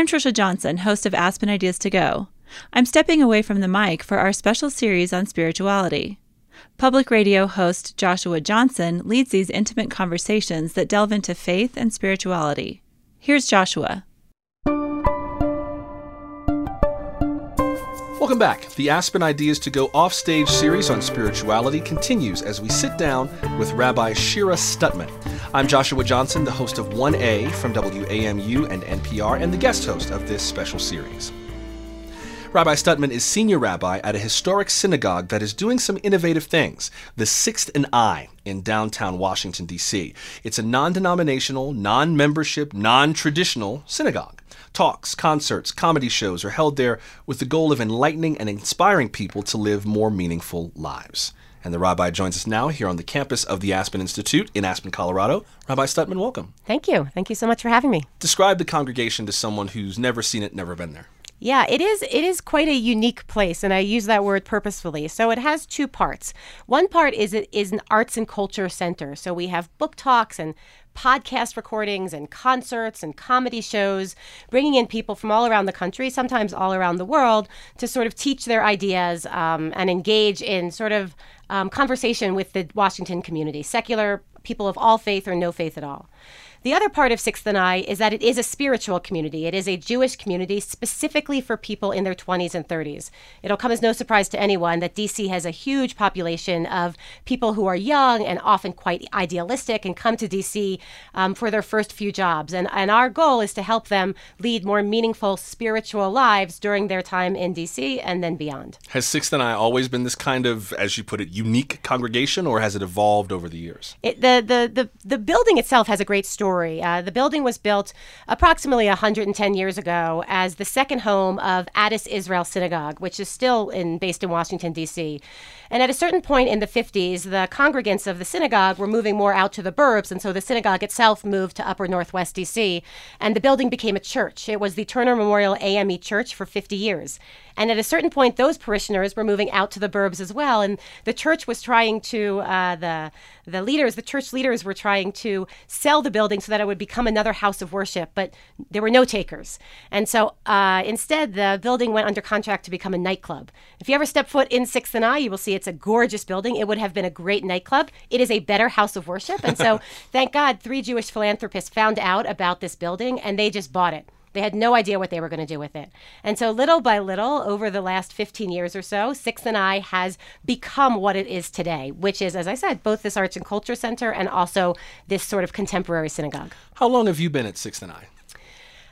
I'm Trisha Johnson, host of Aspen Ideas to Go. I'm stepping away from the mic for our special series on spirituality. Public radio host Joshua Johnson leads these intimate conversations that delve into faith and spirituality. Here's Joshua. Welcome back. The Aspen Ideas to Go Offstage series on spirituality continues as we sit down with Rabbi Shira Stutman. I'm Joshua Johnson, the host of 1A from WAMU and NPR, and the guest host of this special series. Rabbi Stutman is senior rabbi at a historic synagogue that is doing some innovative things, the Sixth and I in downtown Washington, D.C. It's a non denominational, non membership, non traditional synagogue. Talks, concerts, comedy shows are held there with the goal of enlightening and inspiring people to live more meaningful lives. And the rabbi joins us now here on the campus of the Aspen Institute in Aspen, Colorado. Rabbi Stutman, welcome. Thank you. Thank you so much for having me. Describe the congregation to someone who's never seen it, never been there. Yeah, it is it is quite a unique place and I use that word purposefully. So it has two parts. One part is it is an arts and culture center. So we have book talks and podcast recordings and concerts and comedy shows, bringing in people from all around the country, sometimes all around the world, to sort of teach their ideas um, and engage in sort of um, conversation with the Washington community, secular people of all faith or no faith at all. The other part of Sixth and I is that it is a spiritual community. It is a Jewish community specifically for people in their 20s and 30s. It'll come as no surprise to anyone that DC has a huge population of people who are young and often quite idealistic and come to DC um, for their first few jobs. And, and our goal is to help them lead more meaningful spiritual lives during their time in DC and then beyond. Has Sixth and I always been this kind of, as you put it, unique congregation, or has it evolved over the years? It, the, the, the, the building itself has a great story story. Uh, the building was built approximately 110 years ago as the second home of Adas Israel Synagogue, which is still in, based in Washington, D.C. And at a certain point in the 50s, the congregants of the synagogue were moving more out to the burbs, and so the synagogue itself moved to upper northwest D.C., and the building became a church. It was the Turner Memorial AME Church for 50 years. And at a certain point, those parishioners were moving out to the burbs as well. And the church was trying to, uh, the, the leaders, the church leaders were trying to sell the building so that it would become another house of worship, but there were no takers. And so uh, instead, the building went under contract to become a nightclub. If you ever step foot in Sixth and I, you will see it's a gorgeous building. It would have been a great nightclub. It is a better house of worship. And so, thank God, three Jewish philanthropists found out about this building and they just bought it. They had no idea what they were going to do with it. And so, little by little, over the last 15 years or so, Sixth and I has become what it is today, which is, as I said, both this arts and culture center and also this sort of contemporary synagogue. How long have you been at Sixth and I?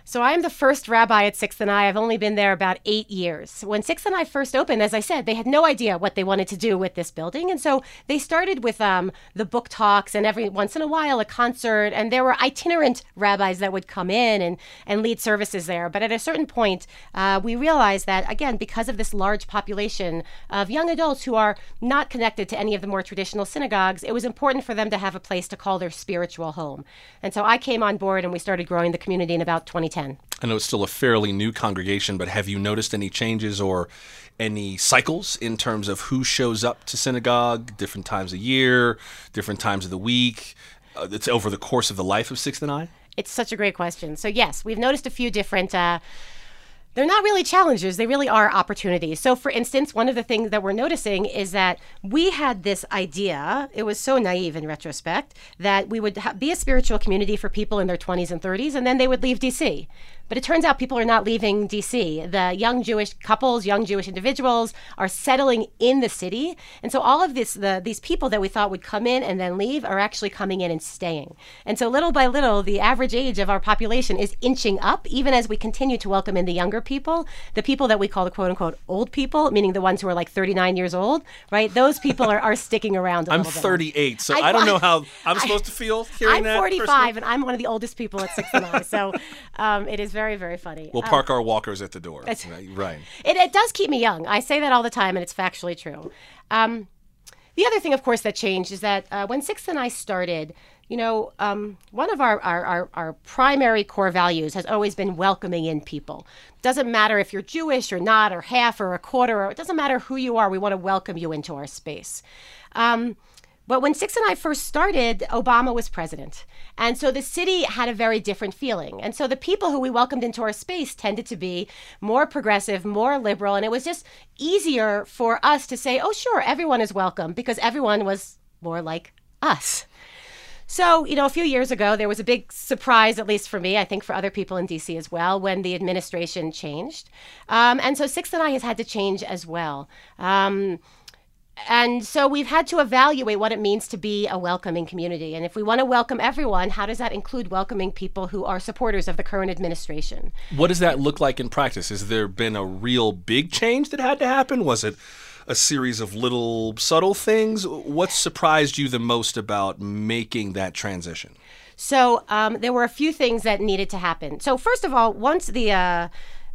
So I'm the first rabbi at Sixth and I. I've only been there about eight years. When Sixth and I first opened, as I said, they had no idea what they wanted to do with this building, and so they started with um, the book talks and every once in a while a concert. And there were itinerant rabbis that would come in and and lead services there. But at a certain point, uh, we realized that again, because of this large population of young adults who are not connected to any of the more traditional synagogues, it was important for them to have a place to call their spiritual home. And so I came on board, and we started growing the community in about 2010. 10. I know it's still a fairly new congregation, but have you noticed any changes or any cycles in terms of who shows up to synagogue, different times of year, different times of the week? Uh, it's over the course of the life of Sixth and I? It's such a great question. So, yes, we've noticed a few different. Uh, they're not really challenges, they really are opportunities. So, for instance, one of the things that we're noticing is that we had this idea, it was so naive in retrospect, that we would ha- be a spiritual community for people in their 20s and 30s, and then they would leave DC. But it turns out people are not leaving DC. The young Jewish couples, young Jewish individuals are settling in the city. And so all of this, the, these people that we thought would come in and then leave are actually coming in and staying. And so little by little, the average age of our population is inching up, even as we continue to welcome in the younger people, the people that we call the quote unquote old people, meaning the ones who are like 39 years old, right? Those people are, are sticking around. i am 38, so I, I, don't know how I'm supposed to feel hearing I'm that. I'm 45, personally. and I'm one of the oldest people at 69. so um, it is very, very funny. We'll um, park our walkers at the door. Right. It, it, does keep me young. I say that all the time, and it's factually true. Um, the other thing, of course, that changed is that uh, when Sixth and I started, you know, um, one of our, our, our, our, primary core values has always been welcoming in people. Doesn't matter if you're Jewish or not, or half or a quarter, or it doesn't matter who you are, we want to welcome you into our space. Um, but when Sixth and I first started, Obama was president. And so the city had a very different feeling. And so the people who we welcomed into our space tended to be more progressive, more liberal. And it was just easier for us to say, oh, sure, everyone is welcome because everyone was more like us. So, you know, a few years ago, there was a big surprise, at least for me, I think for other people in DC as well, when the administration changed. Um, and so Sixth and I has had to change as well. Um, and so we've had to evaluate what it means to be a welcoming community. And if we want to welcome everyone, how does that include welcoming people who are supporters of the current administration? What does that look like in practice? Has there been a real big change that had to happen? Was it a series of little subtle things. What surprised you the most about making that transition? So um, there were a few things that needed to happen. So first of all, once the uh,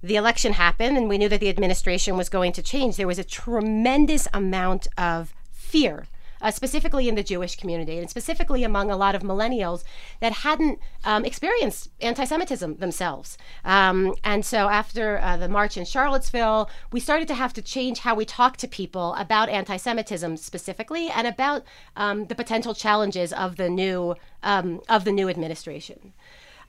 the election happened and we knew that the administration was going to change, there was a tremendous amount of fear uh, specifically in the Jewish community and specifically among a lot of millennials that hadn't um, experienced anti Semitism themselves. Um, and so after uh, the march in Charlottesville, we started to have to change how we talk to people about anti Semitism specifically and about um, the potential challenges of the new, um, of the new administration.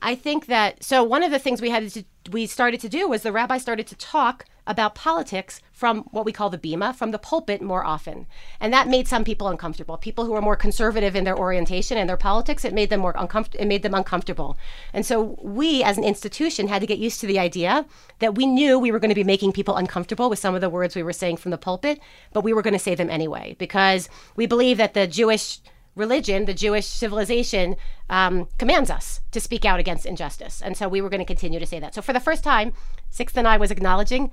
I think that so one of the things we had to we started to do was the rabbi started to talk about politics from what we call the bima, from the pulpit more often. And that made some people uncomfortable. People who are more conservative in their orientation and their politics, it made them more uncomfortable it made them uncomfortable. And so we as an institution had to get used to the idea that we knew we were going to be making people uncomfortable with some of the words we were saying from the pulpit, but we were going to say them anyway because we believe that the Jewish religion, the Jewish civilization, um, commands us to speak out against injustice. And so we were going to continue to say that. So for the first time, Sixth and I was acknowledging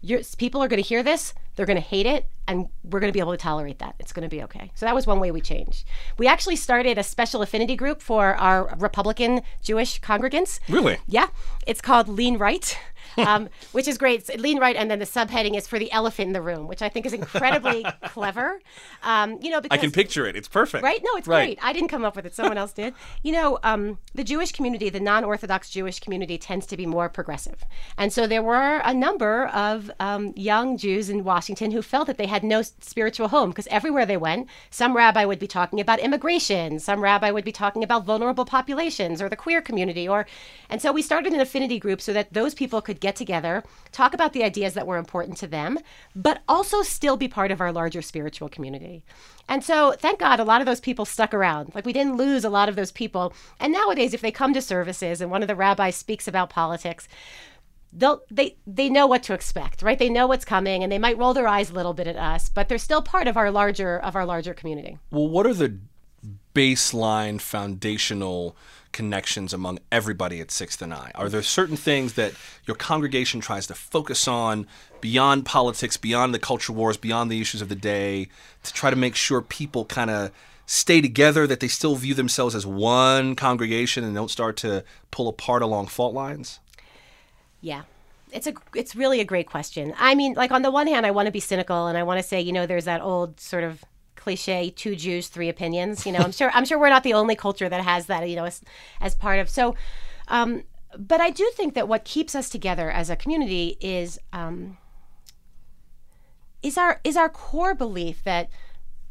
your, people are going to hear this, they're going to hate it, and we're going to be able to tolerate that. It's going to be okay. So that was one way we changed. We actually started a special affinity group for our Republican Jewish congregants. Really? Yeah. It's called Lean Right um, which is great. It's lean right, and then the subheading is for the elephant in the room, which I think is incredibly clever. Um, you know, because, I can picture it. It's perfect. Right? No, it's right. great. I didn't come up with it. Someone else did. You know, um, the Jewish community, the non-Orthodox Jewish community, tends to be more progressive, and so there were a number of um, young Jews in Washington who felt that they had no spiritual home because everywhere they went, some rabbi would be talking about immigration, some rabbi would be talking about vulnerable populations or the queer community, or, and so we started an affinity group so that those people could get together, talk about the ideas that were important to them, but also still be part of our larger spiritual community. And so, thank God, a lot of those people stuck around. Like, we didn't lose a lot of those people. And nowadays, if they come to services and one of the rabbis speaks about politics, they'll they they know what to expect right they know what's coming and they might roll their eyes a little bit at us but they're still part of our larger of our larger community well what are the baseline foundational connections among everybody at Sixth and I? Are there certain things that your congregation tries to focus on beyond politics, beyond the culture wars, beyond the issues of the day, to try to make sure people kind of stay together, that they still view themselves as one congregation and don't start to pull apart along fault lines? Yeah it's a it's really a great question. I mean, like on the one hand, I want to be cynical and I want to say, you know, there's that old sort of cliche two Jews, three opinions. You know, I'm sure I'm sure we're not the only culture that has that. You know, as, as part of so. Um, but I do think that what keeps us together as a community is um, is our is our core belief that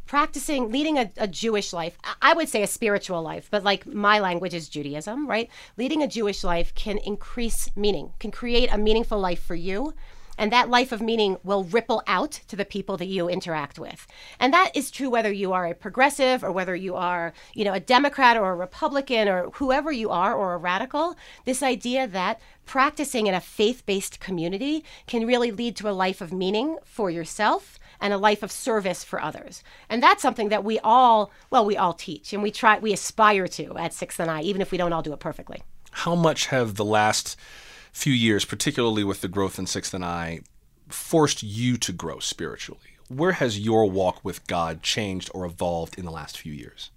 practicing leading a, a, jewish life i would say a spiritual life but like my language is judaism right leading a jewish life can increase meaning can create a meaningful life for you and that life of meaning will ripple out to the people that you interact with. And that is true whether you are a progressive or whether you are, you know, a Democrat or a Republican or whoever you are or a radical. This idea that practicing in a faith-based community can really lead to a life of meaning for yourself and a life of service for others. And that's something that we all, well, we all teach and we try, we aspire to at Sixth and I, even if we don't all do it perfectly. How much have the last few years, particularly with the growth in Sixth and I, forced you to grow spiritually? Where has your walk with God changed or evolved in the last few years?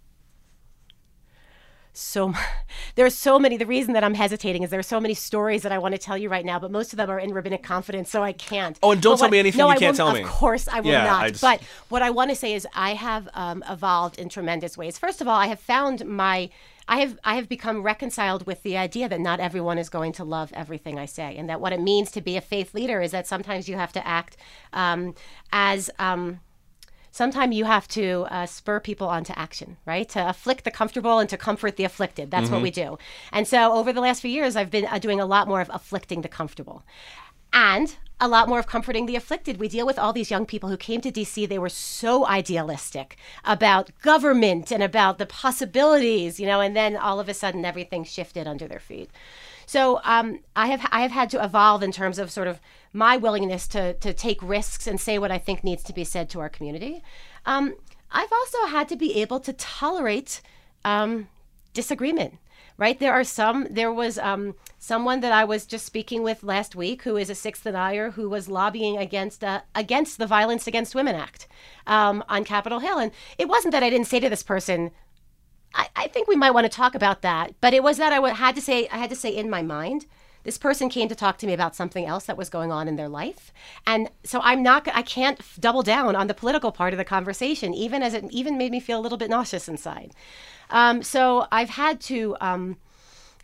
so there's so many the reason that i'm hesitating is there are so many stories that i want to tell you right now but most of them are in rabbinic confidence so i can't. Oh and don't tell me anything no, you I can't tell me. of course i will yeah, not. I just... but what i want to say is i have um, evolved in tremendous ways. First of all i have found my I have I have become reconciled with the idea that not everyone is going to love everything I say, and that what it means to be a faith leader is that sometimes you have to act um, as um, sometimes you have to uh, spur people onto action, right? To afflict the comfortable and to comfort the afflicted. That's what we do. And so over the last few years, I've been uh, doing a lot more of afflicting the comfortable. And a lot more of comforting the afflicted. We deal with all these young people who came to DC. They were so idealistic about government and about the possibilities, you know, and then all of a sudden everything shifted under their feet. So um, I have I have had to evolve in terms of sort of my willingness to to take risks and say what I think needs to be said to our community. Um, I've also had to be able to tolerate um, disagreement. Right there are some. There was um, someone that I was just speaking with last week who is a sixth denier who was lobbying against uh, against the Violence Against Women Act um, on Capitol Hill, and it wasn't that I didn't say to this person, I, I think we might want to talk about that. But it was that I had to say, I had to say in my mind, this person came to talk to me about something else that was going on in their life. And so I'm not, I can't double down on the political part of the conversation, even as it even made me feel a little bit nauseous inside. Um, so I've had to um,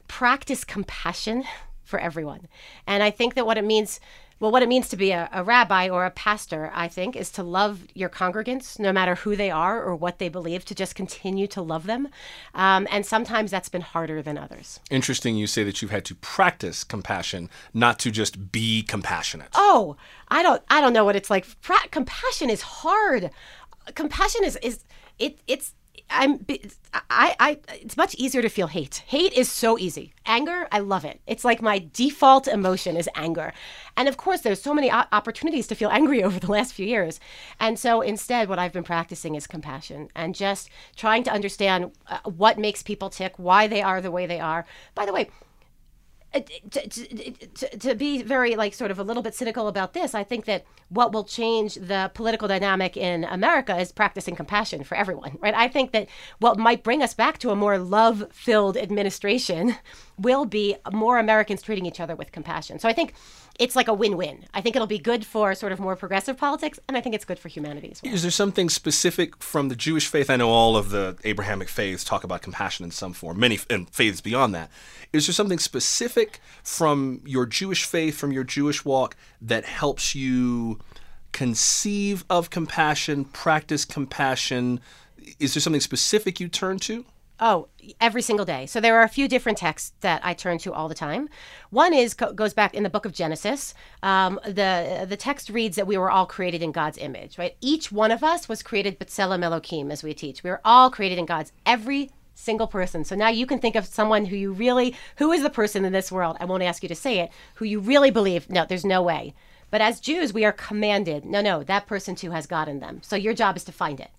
practice compassion for everyone. And I think that what it means, well, what it means to be a, a, rabbi or a pastor, I think, is to love your congregants, no matter who they are or what they believe, to just continue to love them. Um, and sometimes that's been harder than others. Interesting you say that you've had to practice compassion, not to just be compassionate. Oh, I don't, I don't know what it's like. Pra- compassion is hard. Compassion is, is it, it's, I'm I I it's much easier to feel hate. Hate is so easy. Anger, I love it. It's like my default emotion is anger. And of course there's so many opportunities to feel angry over the last few years. And so instead what I've been practicing is compassion and just trying to understand uh, what makes people tick, why they are the way they are. By the way, Uh, to, to, to, be very like sort of a little bit cynical about this i think that what will change the political dynamic in america is practicing compassion for everyone right i think that what might bring us back to a more love filled administration will be more americans treating each other with compassion so i think it's like a win-win. I think it'll be good for sort of more progressive politics, and I think it's good for humanity as well. Is there something specific from the Jewish faith? I know all of the Abrahamic faiths talk about compassion in some form, many and faiths beyond that. Is there something specific from your Jewish faith, from your Jewish walk, that helps you conceive of compassion, practice compassion? Is there something specific you turn to? Oh, every single day. So there are a few different texts that I turn to all the time. One is goes back in the book of Genesis. Um, the the text reads that we were all created in God's image, right? Each one of us was created b'tselem Elohim, as we teach. We were all created in God's every single person. So now you can think of someone who you really who is the person in this world. I won't ask you to say it. Who you really believe? No, there's no way. But as Jews, we are commanded. No, no, that person too has God in them. So your job is to find it.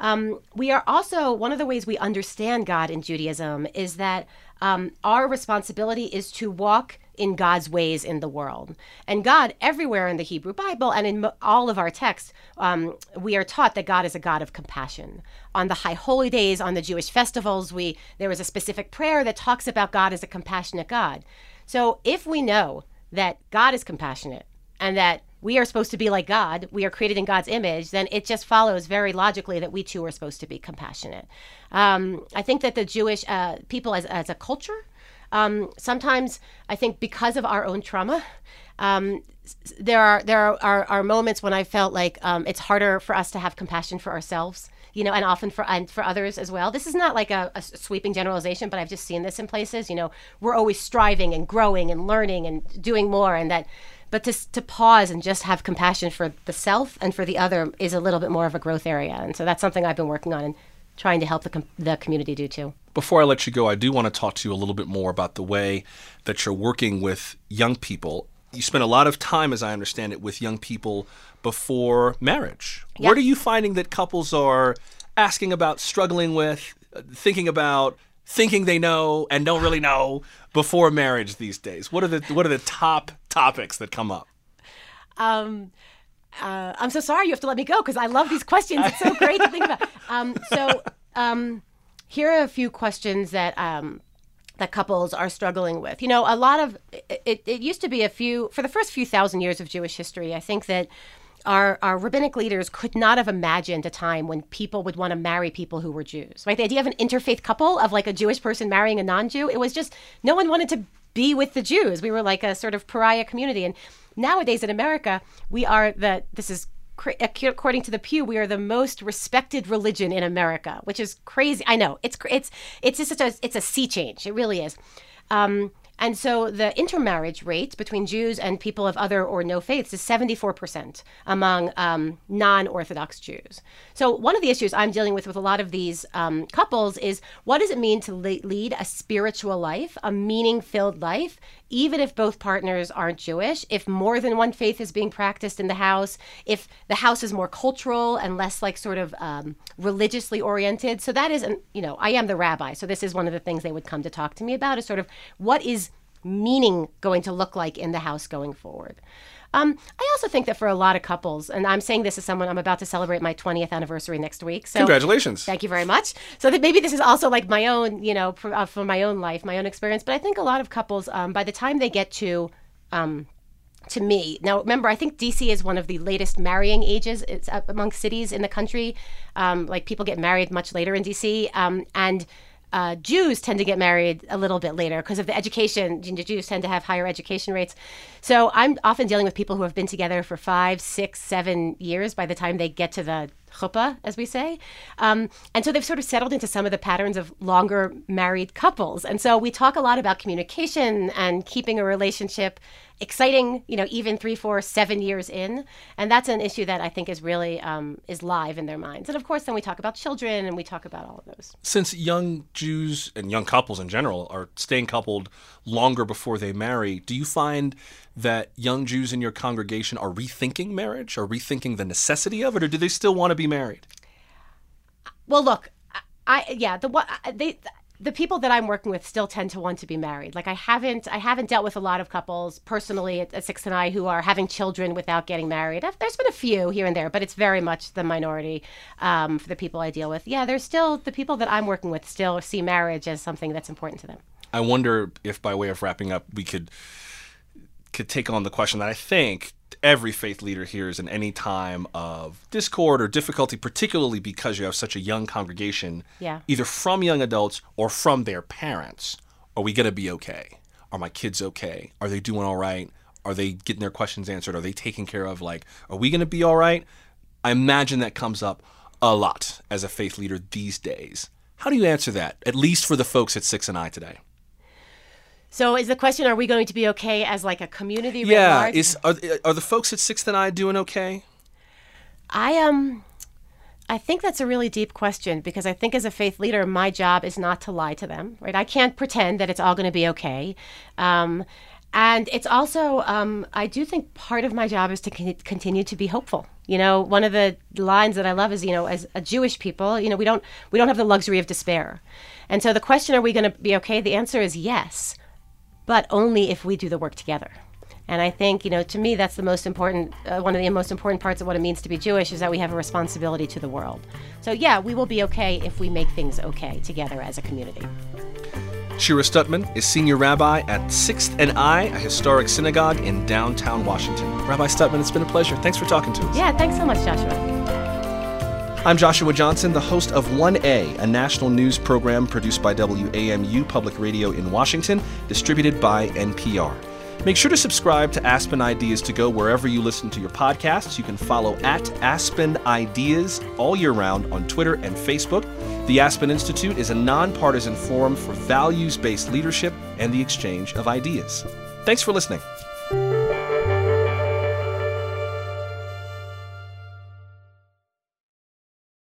Um, we are also, one of the ways we understand God in Judaism is that um, our responsibility is to walk in God's ways in the world. And God, everywhere in the Hebrew Bible and in all of our texts, um, we are taught that God is a God of compassion. On the high holy days, on the Jewish festivals, we there is a specific prayer that talks about God as a compassionate God. So if we know that God is compassionate and that we are supposed to be like God, we are created in God's image, then it just follows very logically that we too are supposed to be compassionate. Um, I think that the Jewish uh, people as, as a culture, um, sometimes I think because of our own trauma, um, there are there are, are, are, moments when I felt like um, it's harder for us to have compassion for ourselves, you know, and often for and for others as well. This is not like a, a sweeping generalization, but I've just seen this in places. You know, we're always striving and growing and learning and doing more, and that but to, to pause and just have compassion for the self and for the other is a little bit more of a growth area. And so that's something I've been working on and trying to help the, com- the community do too. Before I let you go, I do want to talk to you a little bit more about the way that you're working with young people. You spend a lot of time, as I understand it, with young people before marriage. What are you finding that couples are asking about, struggling with, uh, thinking about, thinking they know and don't really know before marriage these days? What are the what are the top topics that come up? Um, uh, I'm so sorry you have to let me go because I love these questions. It's so great to think about. Um, so um, here are a few questions that um, that couples are struggling with. You know, a lot of it, it used to be a few for the first few thousand years of Jewish history. I think that our, our rabbinic leaders could not have imagined a time when people would want to marry people who were Jews, right? The idea of an interfaith couple, of like a Jewish person marrying a non Jew, it was just no one wanted to be with the Jews. We were like a sort of pariah community. And nowadays in America, we are the, this is according to the Pew, we are the most respected religion in America, which is crazy. I know it's it's it's just such a it's a sea change. It really is. Um, and so the intermarriage rate between Jews and people of other or no faiths is 74% among um, non Orthodox Jews. So, one of the issues I'm dealing with with a lot of these um, couples is what does it mean to le- lead a spiritual life, a meaning filled life, even if both partners aren't Jewish, if more than one faith is being practiced in the house, if the house is more cultural and less like sort of um, religiously oriented. So, that is, an, you know, I am the rabbi. So, this is one of the things they would come to talk to me about is sort of what is meaning going to look like in the house going forward. Um, I also think that for a lot of couples, and I'm saying this as someone, I'm about to celebrate my 20th anniversary next week. So congratulations! Thank you very much. So that maybe this is also like my own, you know, for, uh, for my own life, my own experience. But I think a lot of couples, um, by the time they get to um, to me. Now, remember, I think DC is one of the latest marrying ages it's among cities in the country. Um, like people get married much later in DC, um, and uh, Jews tend to get married a little bit later because of the education. Jews tend to have higher education rates. So I'm often dealing with people who have been together for five, six, seven years by the time they get to the chuppah, as we say. Um, and so they've sort of settled into some of the patterns of longer married couples. And so we talk a lot about communication and keeping a relationship exciting, you know, even three, four, seven years in. And that's an issue that I think is really um, is live in their minds. And of course, then we talk about children and we talk about all of those. Since young Jews and young couples in general are staying coupled longer before they marry, do you find that young Jews in your congregation are rethinking marriage or rethinking the necessity of it, or do they still want to be married? Well, look, I yeah the what they the people that I'm working with still tend to want to be married. Like I haven't I haven't dealt with a lot of couples personally at, at Sixth and I who are having children without getting married. There's been a few here and there, but it's very much the minority um, for the people I deal with. Yeah, there's still the people that I'm working with still see marriage as something that's important to them. I wonder if by way of wrapping up we could could take on the question that I think every faith leader hears in any time of discord or difficulty, particularly because you have such a young congregation, yeah. either from young adults or from their parents. Are we going to be okay? Are my kids okay? Are they doing all right? Are they getting their questions answered? Are they taken care of? Like, are we going to be all right? I imagine that comes up a lot as a faith leader these days. How do you answer that, at least for the folks at Sixth and I today? So is the question: Are we going to be okay as like a community? Yeah, is are are the folks at Sixth and I doing okay? I um, I think that's a really deep question because I think as a faith leader, my job is not to lie to them. Right? I can't pretend that it's all going to be okay. Um, and it's also, um, I do think part of my job is to con- continue to be hopeful. You know, one of the lines that I love is, you know, as a Jewish people, you know, we don't we don't have the luxury of despair. And so the question, are we going to be okay? The answer is yes but only if we do the work together. And I think, you know, to me, that's the most important, uh, one of the most important parts of what it means to be Jewish is that we have a responsibility to the world. So, yeah, we will be okay if we make things okay together as a community. Shira Stutman is senior rabbi at 6th and I, a historic synagogue in downtown Washington. Rabbi Stutman, it's been a pleasure. Thanks for talking to us. Yeah, thanks so much, Joshua. I'm Joshua Johnson, the host of 1A, a national news program produced by WAMU Public Radio in Washington, distributed by NPR. Make sure to subscribe to Aspen Ideas to Go wherever you listen to your podcasts. You can follow at Aspen Ideas all year round on Twitter and Facebook. The Aspen Institute is a nonpartisan forum for values based leadership and the exchange of ideas. Thanks for listening.